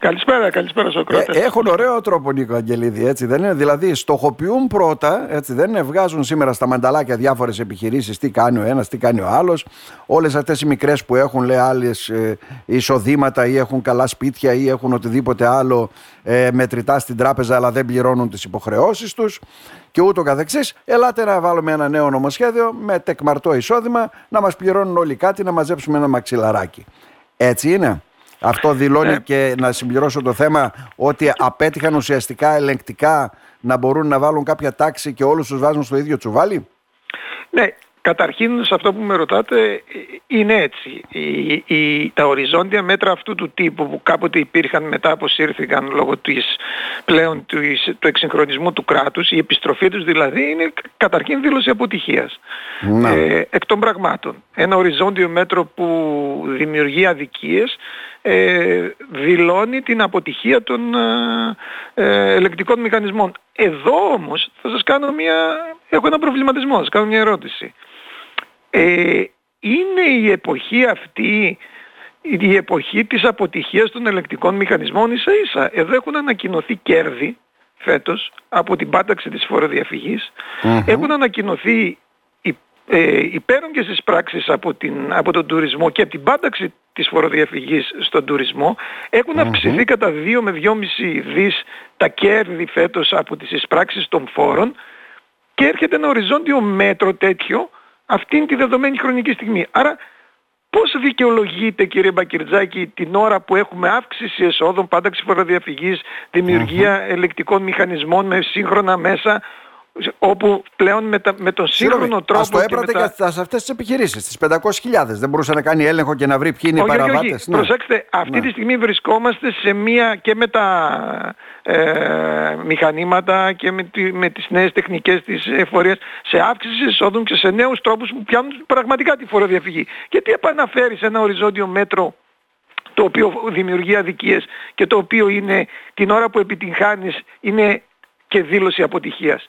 Καλησπέρα, καλησπέρα Σοκράτη. Ε, έχουν ωραίο τρόπο Νίκο Αγγελίδη, έτσι δεν είναι; Δηλαδή στοχοποιούν πρώτα, έτσι δεν είναι; Βγάζουν σήμερα στα μανταλάκια διάφορες επιχειρήσεις, τι κάνει ο ένας, τι κάνει ο άλλος. Όλες αυτές οι μικρές που έχουν λέει άλλες ε, εισοδήματα ή έχουν καλά σπίτια ή έχουν οτιδήποτε άλλο ε, μετρητά στην τράπεζα αλλά δεν πληρώνουν τις υποχρεώσεις τους και ούτω καθεξής. Ελάτε να βάλουμε ένα νέο νομοσχέδιο με τεκμαρτό εισόδημα να μας πληρώνουν όλοι κάτι να μαζέψουμε ένα μαξιλαράκι. Έτσι είναι; Αυτό δηλώνει Ναι. και να συμπληρώσω το θέμα ότι απέτυχαν ουσιαστικά ελεγκτικά να μπορούν να βάλουν κάποια τάξη και όλους τους βάζουν στο ίδιο τσουβάλι; Ναι, καταρχήν σε αυτό που με ρωτάτε ε, είναι έτσι. Η, η, τα οριζόντια μέτρα αυτού του τύπου που κάποτε υπήρχαν μετά αποσύρθηκαν λόγω της, πλέον της, του εξυγχρονισμού του κράτους, η επιστροφή τους δηλαδή είναι καταρχήν δήλωση αποτυχίας. Να. Ε, εκ των πραγμάτων. Ένα οριζόντιο μέτρο που δημιουργεί αδικίες ε, δηλώνει την αποτυχία των ε, ε, ελεγκτικών μηχανισμών. Εδώ όμως θα σας κάνω μια... έχω ένα προβληματισμό, θα σας κάνω μια ερώτηση. Ε, είναι η εποχή αυτή η εποχή της αποτυχίας των ελεγκτικών μηχανισμών ίσα ίσα. Εδώ έχουν ανακοινωθεί κέρδη φέτος από την πάταξη της φοροδιαφυγής. Έχουν ανακοινωθεί υ- ε, υπέρογγες στις πράξεις από, την, από τον τουρισμό και από την πάταξη της φοροδιαφυγής στον τουρισμό. Έχουν αυξηθεί κατά 2 με 2,5 δις τα κέρδη φέτος από τις εισπράξεις των φόρων και έρχεται ένα οριζόντιο μέτρο τέτοιο αυτήν τη δεδομένη χρονική στιγμή. Άρα πώς δικαιολογείται κύριε Μπακυρτζάκη την ώρα που έχουμε αύξηση εσόδων, πάταξη φοροδιαφυγής, δημιουργία ελεκτικών μηχανισμών με σύγχρονα μέσα όπου πλέον με, τα- με τον σύγχρονο τρόπο Ας το και έπρατε με και τα... σε αυτές τις επιχειρήσεις, τις 500.000. Δεν μπορούσε να κάνει έλεγχο και να βρει ποιοι είναι οι Όχι, όχι, όχι. παραβάτες. Ναι. Προσέξτε, αυτή Ναι. τη στιγμή βρισκόμαστε σε μία και με τα ε, μηχανήματα και με, τη, με τις νέες τεχνικές της εφορίας σε αύξηση εισόδων και σε νέους τρόπους που πιάνουν πραγματικά τη φοροδιαφυγή. Γιατί επαναφέρει σε ένα οριζόντιο μέτρο το οποίο δημιουργεί αδικίες και το οποίο είναι την ώρα που επιτυγχάνεις είναι και δήλωση αποτυχίας.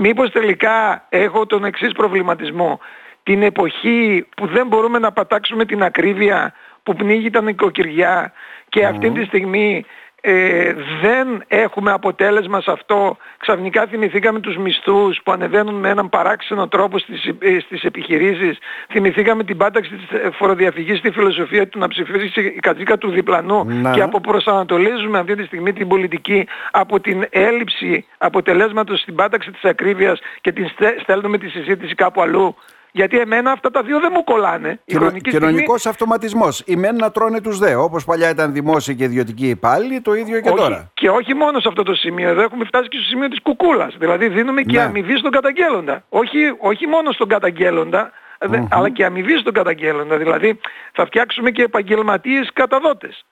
Μήπως τελικά έχω τον εξής προβληματισμό. Την εποχή που δεν μπορούμε να πατάξουμε την ακρίβεια που πνίγει τα νοικοκυριά και αυτή τη στιγμή ε, δεν έχουμε αποτέλεσμα σε αυτό. Ξαφνικά θυμηθήκαμε τους μισθούς που ανεβαίνουν με έναν παράξενο τρόπο στις, ε, στις επιχειρήσεις. Θυμηθήκαμε την πάταξη της ε, φοροδιαφυγής στη φιλοσοφία του να ψηφίσει η κατσίκα του διπλανού Να. και από προσανατολίζουμε αυτή τη στιγμή την πολιτική από την έλλειψη αποτελέσματος στην πάταξη της ακρίβειας και την στε- στέλνουμε τη συζήτηση κάπου αλλού. Γιατί εμένα αυτά τα δύο δεν μου κολλάνε. Η Κοινο, χρονική στιγμή κοινωνικός αυτοματισμός. Οι μεν να τρώνε τους δε. Όπως παλιά ήταν δημόσιοι και ιδιωτικοί υπάλληλοι, το ίδιο και όχι, τώρα. Και όχι μόνο σε αυτό το σημείο. Εδώ έχουμε φτάσει και στο σημείο της κουκούλας. Δηλαδή δίνουμε και Ναι. αμοιβή στον καταγγέλλοντα. Όχι, όχι μόνο στον καταγγέλλοντα, δε- αλλά και αμοιβή στον καταγγέλλοντα. Δηλαδή θα φτιάξουμε και επαγγελματίες καταδότες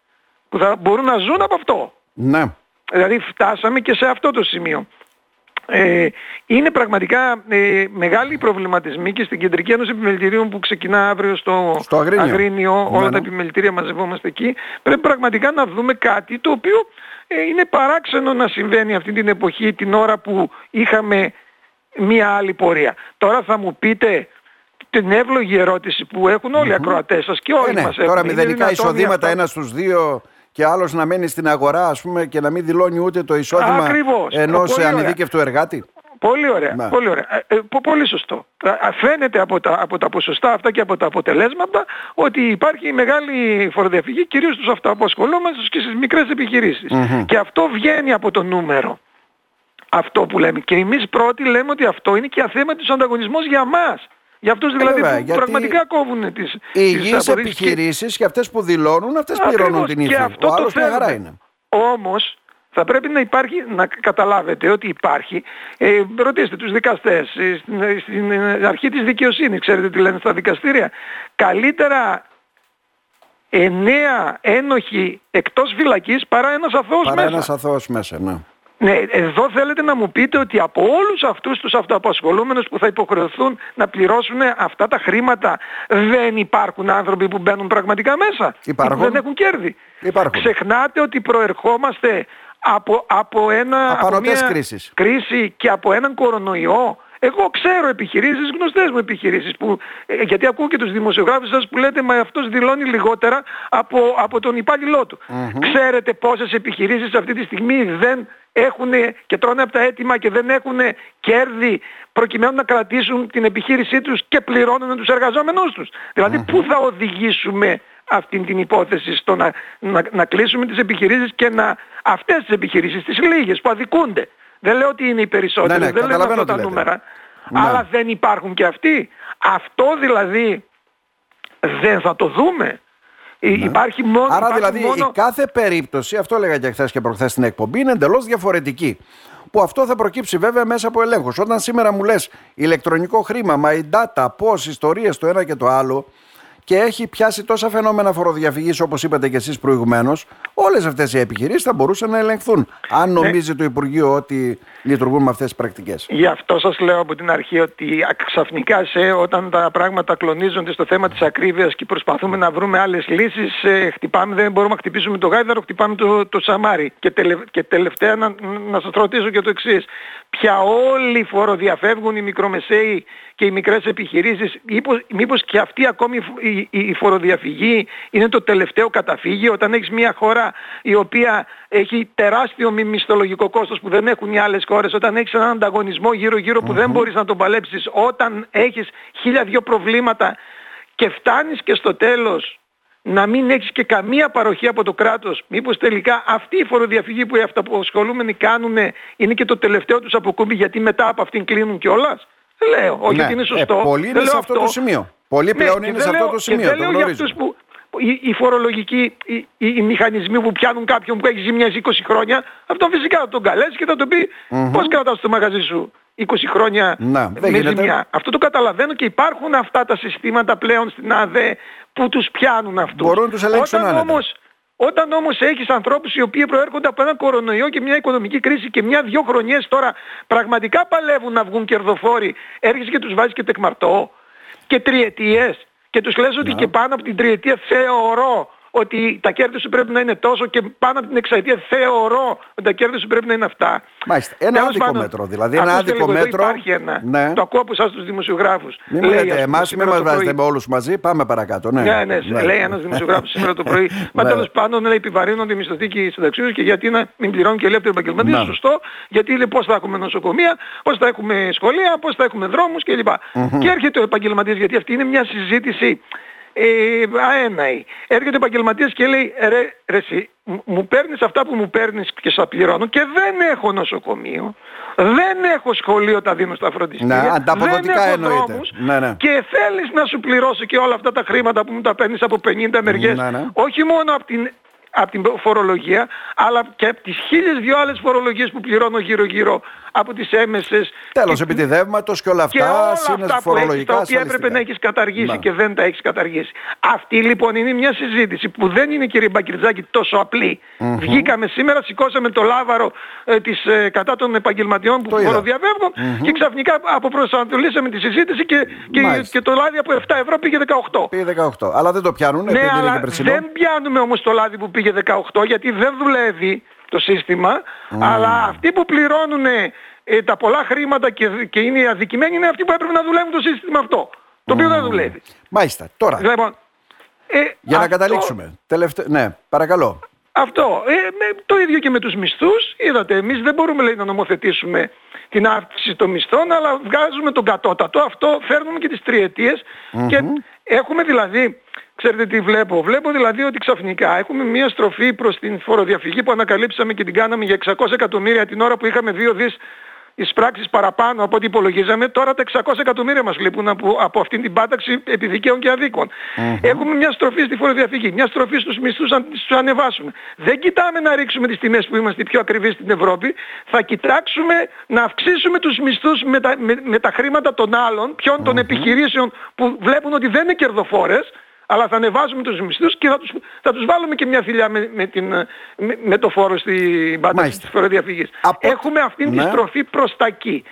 που θα μπορούν να ζουν από αυτό. Ναι. Δηλαδή φτάσαμε και σε αυτό το σημείο. Ε, είναι πραγματικά ε, μεγάλοι προβληματισμοί και στην Κεντρική Ένωση Επιμελητηρίων που ξεκινά αύριο στο, Στο Αγρίνιο. όλα Ναι, τα ναι. επιμελητήρια μαζευόμαστε εκεί. Πρέπει πραγματικά να δούμε κάτι το οποίο ε, είναι παράξενο να συμβαίνει αυτή την εποχή την ώρα που είχαμε μία άλλη πορεία. Τώρα θα μου πείτε την εύλογη ερώτηση που έχουν όλοι οι ακροατές σας και όλοι Ε, ναι. μας Τώρα έχουν. Είναι μηδενικά δυνατόν εισοδήματα αυτά- ένα στους δύο και άλλος να μένει στην αγορά ας πούμε και να μην δηλώνει ούτε το εισόδημα Ακριβώς. ενός Πολύ ωραία. ανειδίκευτου εργάτη. Πολύ ωραία. Ναι. Πολύ, ωραία. Ε, ε, πο- πολύ σωστό. Ε, α, Φαίνεται από τα, από τα ποσοστά αυτά και από τα αποτελέσματα ότι υπάρχει μεγάλη φοροδιαφυγή κυρίως στους αυτοαπασχολούμενους και στις μικρές επιχειρήσεις. Και αυτό βγαίνει από το νούμερο. Αυτό που λέμε. Και εμείς πρώτοι λέμε ότι αυτό είναι και αθέματος ανταγωνισμός για μας. Για αυτούς δηλαδή Ε, βέβαια, που γιατί πραγματικά κόβουν τις, Οι τις υγιείς αποδείξεις και- επιχειρήσεις και αυτές που δηλώνουν, αυτές πληρώνουν Ακριβώς. την Και ύφη. αυτό Ο το άλλος μια χαρά θέλουμε. είναι. Όμως θα πρέπει να υπάρχει, να καταλάβετε ότι υπάρχει, ε, ρωτήστε τους δικαστές, ε, στην, ε, στην ε, αρχή της δικαιοσύνης, ξέρετε τι λένε στα δικαστήρια, καλύτερα εννέα ένοχοι εκτός φυλακής παρά ένας αθώος Παρά μέσα. ένας αθώος μέσα, ναι. Ναι, εδώ θέλετε να μου πείτε ότι από όλους αυτούς τους αυτοαπασχολούμενους που θα υποχρεωθούν να πληρώσουν αυτά τα χρήματα δεν υπάρχουν άνθρωποι που μπαίνουν πραγματικά μέσα; Υπάρχουν. Που δεν έχουν κέρδη. Υπάρχουν. Ξεχνάτε ότι προερχόμαστε από, από, ένα, από Απανωτές μια κρίσεις. κρίση και από έναν κορονοϊό. Εγώ ξέρω επιχειρήσεις, γνωστές μου επιχειρήσεις, που, ε, γιατί ακούω και τους δημοσιογράφους σας που λέτε «Μα αυτός δηλώνει λιγότερα από, από τον υπάλληλό του». Ξέρετε πόσες επιχειρήσεις αυτή τη στιγμή δεν έχουν και τρώνε από τα έτοιμα και δεν έχουν κέρδη προκειμένου να κρατήσουν την επιχείρησή τους και πληρώνουν τους εργαζόμενους τους. Δηλαδή πού θα οδηγήσουμε αυτή την υπόθεση στο να, να, να κλείσουμε τις επιχειρήσεις και να αυτές τις επιχειρήσεις, τις λίγες που αδικούνται. Δεν λέω ότι είναι οι περισσότερες, ναι, ναι, δεν λέω αυτά τα νούμερα. Ναι. Αλλά δεν υπάρχουν και αυτοί. Αυτό δηλαδή δεν θα το δούμε. Ναι. Υπάρχει μόνο, Άρα δηλαδή η κάθε περίπτωση, αυτό έλεγα και χθες και προχθές στην εκπομπή, είναι εντελώς διαφορετική. Που αυτό θα προκύψει βέβαια μέσα από ελέγχους. Όταν σήμερα μου λες ηλεκτρονικό χρήμα, my data, πώς, ιστορίες το ένα και το άλλο, και έχει πιάσει τόσα φαινόμενα φοροδιαφυγής όπως είπατε και εσείς προηγουμένως, όλες αυτές οι επιχειρήσεις θα μπορούσαν να ελεγχθούν. Αν ναι. νομίζει το Υπουργείο ότι λειτουργούν με αυτές τις πρακτικές. Γι' αυτό σας λέω από την αρχή ότι ξαφνικά σε, όταν τα πράγματα κλονίζονται στο θέμα της ακρίβειας και προσπαθούμε να βρούμε άλλες λύσεις, ε, χτυπάμε, δεν μπορούμε να χτυπήσουμε το γάιδαρο, χτυπάμε το, το σαμάρι. Και, τελε, και τελευταία να, να σας ρωτήσω και το εξής. Πια όλοι φοροδιαφεύγουν οι μικρομεσαίοι και οι μικρές επιχειρήσεις, μήπως, μήπως και αυτή ακόμη η, η, φοροδιαφυγή είναι το τελευταίο καταφύγιο όταν έχεις μια χώρα η οποία έχει τεράστιο μισθολογικό κόστος που δεν έχουν οι άλλες χώρες, όταν έχεις έναν ανταγωνισμό γύρω-γύρω που δεν μπορείς να τον παλέψεις, όταν έχεις χίλια δυο προβλήματα και φτάνεις και στο τέλος να μην έχεις και καμία παροχή από το κράτος. Μήπως τελικά αυτή η φοροδιαφυγή που οι αυτοαποσχολούμενοι κάνουν είναι και το τελευταίο τους αποκούμπι γιατί μετά από αυτήν κλείνουν κιόλας; Λέω, όχι ναι. ότι είναι ε, σωστό. Ε, πολλοί είναι σε αυτό, το σημείο. Πολλοί ναι, πλέον είναι σε αυτό το σημείο. Και δεν λέω για αυτούς που οι, οι φορολογικοί, οι, οι, μηχανισμοί που πιάνουν κάποιον που έχει ζημιάσει 20 χρόνια, αυτό φυσικά θα τον καλέσει και θα τον πει mm-hmm. πώς κρατάς το μαγαζί σου 20 χρόνια Να, με ζημιά. Αυτό το καταλαβαίνω και υπάρχουν αυτά τα συστήματα πλέον στην ΑΔΕ που τους πιάνουν αυτούς. Μπορούν να τους ελέγξουν Όταν όμως όταν όμως έχεις ανθρώπους οι οποίοι προέρχονται από ένα κορονοϊό και μια οικονομική κρίση και μια-δυο χρονιές τώρα πραγματικά παλεύουν να βγουν κερδοφόροι, έρχεσαι και τους βάζεις και τεκμαρτό και τριετίες και τους λες ότι και πάνω από την τριετία θεωρώ ότι τα κέρδη σου πρέπει να είναι τόσο και πάνω από την εξαετία θεωρώ ότι τα κέρδη σου πρέπει να είναι αυτά. Μάλιστα. Ένα άδικο πάνω, μέτρο. Δηλαδή ένα άδικο λίγο, μέτρο. Υπάρχει ένα. Ναι. Το ακούω από εσάς τους δημοσιογράφους. Μην μου λέτε εμάς, μην μας βάζετε με όλους μαζί. Πάμε παρακάτω. Ναι, ναι, ναι, ναι. λέει ένας δημοσιογράφος σήμερα το πρωί. Μα ναι. τέλος πάντων λέει επιβαρύνονται οι μισθωτοί και οι συνταξιούς και γιατί να μην πληρώνουν και ελεύθερο επαγγελματίες. Ναι. Σωστό. Γιατί λέει πώς θα έχουμε νοσοκομεία, πώς θα έχουμε σχολεία, πώς θα έχουμε δρόμους κλπ. Και έρχεται ο επαγγελματίας γιατί αυτή είναι μια συζήτηση ε, αέναη. Έρχεται ο επαγγελματίας και λέει ρε, ρε εσύ, μου παίρνεις αυτά που μου παίρνεις και στα πληρώνω και δεν έχω νοσοκομείο, δεν έχω σχολείο τα δίνω στα φροντιστήρια, ναι, ανταποδοτικά δεν έχω δρόμους ναι, ναι. και θέλεις να σου πληρώσω και όλα αυτά τα χρήματα που μου τα παίρνεις από 50 μεριές, ναι, ναι. όχι μόνο από την από την φορολογία, αλλά και από τις χίλιες δυο άλλες φορολογίες που πληρώνω γύρω-γύρω από τις έμεσες. Τέλος, και... επιτιδεύματος και όλα αυτά, και όλα αυτά που έχεις, τα οποία έπρεπε να έχεις καταργήσει και δεν τα έχεις καταργήσει. Αυτή λοιπόν είναι μια συζήτηση που δεν είναι κύριε Μπακυρτζάκη τόσο απλή. Mm-hmm. Βγήκαμε σήμερα, σηκώσαμε το λάβαρο ε, της, ε, κατά των επαγγελματιών που φοροδιαφεύγουν mm-hmm. και ξαφνικά αποπροσανατολίσαμε τη συζήτηση και, και, και, το λάδι από 7 ευρώ πήγε 18. Πήγε 18. Αλλά δεν το πιάνουν, ναι, αλλά δεν πιάνουμε όμως το λάδι που πήγε 18 γιατί δεν δουλεύει το σύστημα, αλλά αυτοί που πληρώνουν ε, τα πολλά χρήματα και, και είναι αδικημένοι είναι αυτοί που έπρεπε να δουλεύουν το σύστημα αυτό, το οποίο δεν δουλεύει. Μάλιστα, τώρα. Λοιπόν, ε, Για να καταλήξουμε. Τελευτα... Ναι, παρακαλώ. Αυτό. Ε, με, το ίδιο και με τους μισθούς. Είδατε, εμείς δεν μπορούμε λέει, να νομοθετήσουμε την αύξηση των μισθών, αλλά βγάζουμε τον κατώτατο. Αυτό φέρνουμε και τις τριετιες και έχουμε δηλαδή Ξέρετε τι βλέπω; Βλέπω δηλαδή ότι ξαφνικά έχουμε μια στροφή προς την φοροδιαφυγή που ανακαλύψαμε και την κάναμε για 600 εκατομμύρια την ώρα που είχαμε 2 δις πράξεις παραπάνω από ό,τι υπολογίζαμε. Τώρα τα 600 εκατομμύρια μας λείπουν από, από αυτήν την πάταξη επιδικαίων και αδίκων. Έχουμε μια στροφή στη φοροδιαφυγή, μια στροφή στους μισθούς να τους ανεβάσουμε. Δεν κοιτάμε να ρίξουμε τις τιμές που είμαστε πιο ακριβείς στην Ευρώπη. Θα κοιτάξουμε να αυξήσουμε τους μισθούς με τα, με, τα χρήματα των άλλων, ποιον των επιχειρήσεων που βλέπουν ότι δεν είναι κερδοφόρες αλλά θα ανεβάζουμε τους μισθούς και θα τους, θα τους βάλουμε και μια θηλιά με, με, την, με, το φόρο στην πάταξη της φοροδιαφυγής. Από... Έχουμε αυτήν ναι. τη στροφή προς τα εκεί.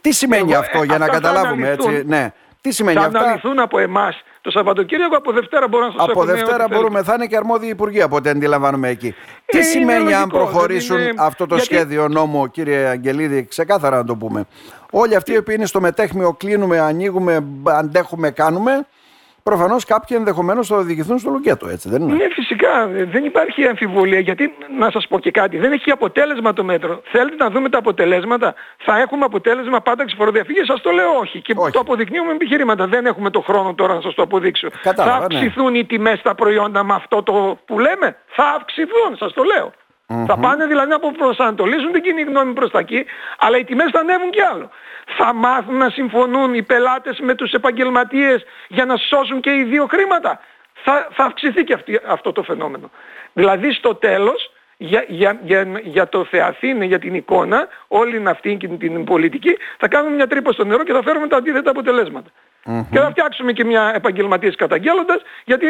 Τι σημαίνει αυτό για να καταλάβουμε έτσι, ναι. Τι σημαίνει θα αυτά; αναλυθούν από εμάς το Σαββατοκύριακο, από Δευτέρα μπορώ να σας Από έχω νέα Δευτέρα ό,τι μπορούμε, θα είναι και αρμόδιοι υπουργοί από ό,τι αντιλαμβάνομαι εκεί. Τι είναι σημαίνει αν λογικό, προχωρήσουν δεν είναι- αυτό το γιατί- σχέδιο νόμο, κύριε Αγγελίδη, ξεκάθαρα να το πούμε. Όλοι αυτοί οι οποίοι είναι στο μετέχμιο, κλείνουμε, ανοίγουμε, αντέχουμε, κάνουμε. Προφανώς κάποιοι ενδεχομένως θα οδηγηθούν στο λουκέτο, έτσι δεν είναι; Ναι, φυσικά. Δεν υπάρχει αμφιβολία. Γιατί, να σας πω και κάτι, δεν έχει αποτέλεσμα το μέτρο. Θέλετε να δούμε τα αποτελέσματα; Θα έχουμε αποτέλεσμα πάταξη φοροδιαφύγης. Σας το λέω όχι. Και Όχι. το αποδεικνύουμε με επιχειρήματα. Δεν έχουμε το χρόνο τώρα να σας το αποδείξω. Κατάλαβα, θα ναι. αυξηθούν οι τιμές στα προϊόντα με αυτό το που λέμε; Θα αυξηθούν, σας το λέω. Θα πάνε δηλαδή να προσανατολίσουν την κοινή γνώμη προς τα εκεί, αλλά οι τιμές θα ανέβουν κι άλλο. Θα μάθουν να συμφωνούν οι πελάτες με τους επαγγελματίες για να σώσουν και οι δύο χρήματα. Θα, θα αυξηθεί και αυτή, αυτό το φαινόμενο. Δηλαδή στο τέλος, για, για, για, για το Θεαθήνε, για την εικόνα, όλη αυτή την, την πολιτική, θα κάνουμε μια τρύπα στο νερό και θα φέρουμε τα αντίθετα αποτελέσματα. Και θα φτιάξουμε και μια επαγγελματίες καταγγέλλοντας, γιατί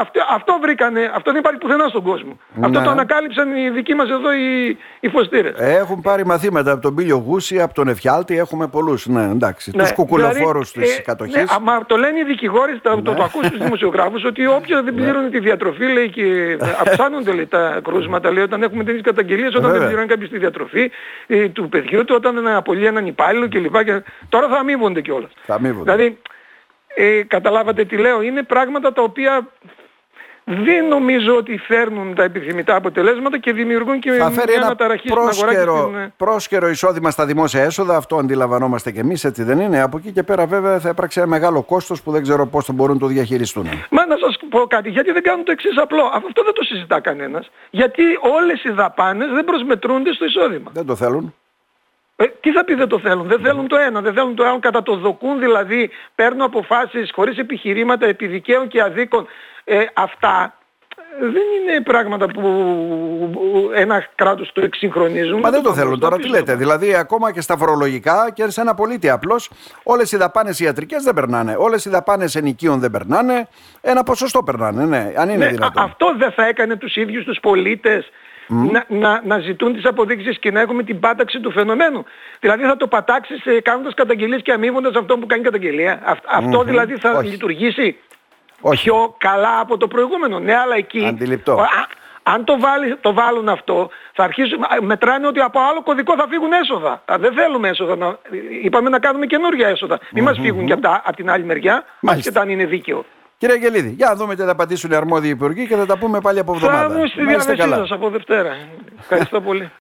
αυτό, αυτό βρήκανε, αυτό δεν υπάρχει πουθενά στον κόσμο. Αυτό Ναι. το ανακάλυψαν οι δικοί μας εδώ οι, οι φωστήρες. Έχουν πάρει μαθήματα από τον Πίλιο Γούση, από τον Εφιάλτη, έχουμε πολλούς. Ναι, εντάξει. Ναι, Τους κουκουλοφόρους δηλαδή, της ε, κατοχής. Ναι, αμα το λένε οι δικηγόροι, το, Ναι. το, το ακούς στους δημοσιογράφους, ότι όποιος δεν πληρώνει τη διατροφή, λέει, και αυξάνονται λέει, τα κρούσματα, λέει, όταν έχουμε τέτοιες καταγγελίες, όταν δεν Βέβαια. πληρώνει κάποιος τη διατροφή ε, του παιδιού του, όταν απολύει έναν υπάλληλο κλπ. Και τώρα θα αμείβονται κιόλας. Θα αμείβονται. Δηλαδή, ε, καταλάβατε τι λέω, είναι πράγματα τα οποία δεν νομίζω ότι φέρνουν τα επιθυμητά αποτελέσματα και δημιουργούν και Θα φέρει μια ένα αναταραχή στην αγορά και πρόσχερο, στην... ε, πρόσχερο εισόδημα στα δημόσια έσοδα. Αυτό αντιλαμβανόμαστε και εμείς, έτσι δεν είναι. Από εκεί και πέρα, βέβαια, θα υπάρξει ένα μεγάλο κόστος που δεν ξέρω πώς θα μπορούν να το διαχειριστούν. Μα να σας πω κάτι, γιατί δεν κάνουν το εξής απλό. Αυτό δεν το συζητά κανένας. Γιατί όλες οι δαπάνες δεν προσμετρούνται στο εισόδημα. Δεν το θέλουν. Ε, τι θα πει δεν το θέλουν. Δεν θέλουν το ένα, δεν θέλουν το άλλο. Κατά το δοκούν δηλαδή παίρνουν αποφάσεις χωρίς επιχειρήματα επί δικαίων και αδίκων. Ε, αυτά ε, δεν είναι πράγματα που ένα κράτος το εξυγχρονίζουν. Μα δεν το το θέλουν τώρα, τι πίσω. λέτε. Δηλαδή, ακόμα και στα φορολογικά και σε ένα πολίτη απλώς, όλες οι δαπάνες ιατρικές δεν περνάνε. Όλες οι δαπάνες ενοικίων δεν περνάνε. Ένα ποσοστό περνάνε, ναι, αν είναι Ναι, δυνατόν. α- αυτό δεν θα έκανε τους ίδιους τους πολίτες να, να, να ζητούν τις αποδείξεις και να έχουμε την πάταξη του φαινομένου. Δηλαδή θα το πατάξεις ε, κάνοντας καταγγελίες και αμείβοντας αυτό που κάνει καταγγελία. Αυ- Αυτό δηλαδή θα Όχι. λειτουργήσει; Όχι. πιο καλά από το προηγούμενο. Ναι, αλλά εκεί... Αντιληπτό. Α, αν το, βάλει, το βάλουν αυτό, θα αρχίσουν, α, μετράνε ότι από άλλο κωδικό θα φύγουν έσοδα. Α, δεν θέλουμε έσοδα. Να, είπαμε να κάνουμε καινούργια έσοδα. Μην μας φύγουν και από, τα- από την άλλη μεριά, Μάλιστα. ασχετά αν είναι δίκαιο. Κύριε Αγγελίδη, για να δούμε τι θα απαντήσουν οι αρμόδιοι υπουργοί και θα τα πούμε πάλι από Θα εβδομάδα. ήμουν στη Να είστε διάθεσή καλά. σας από Δευτέρα. Ευχαριστώ πολύ.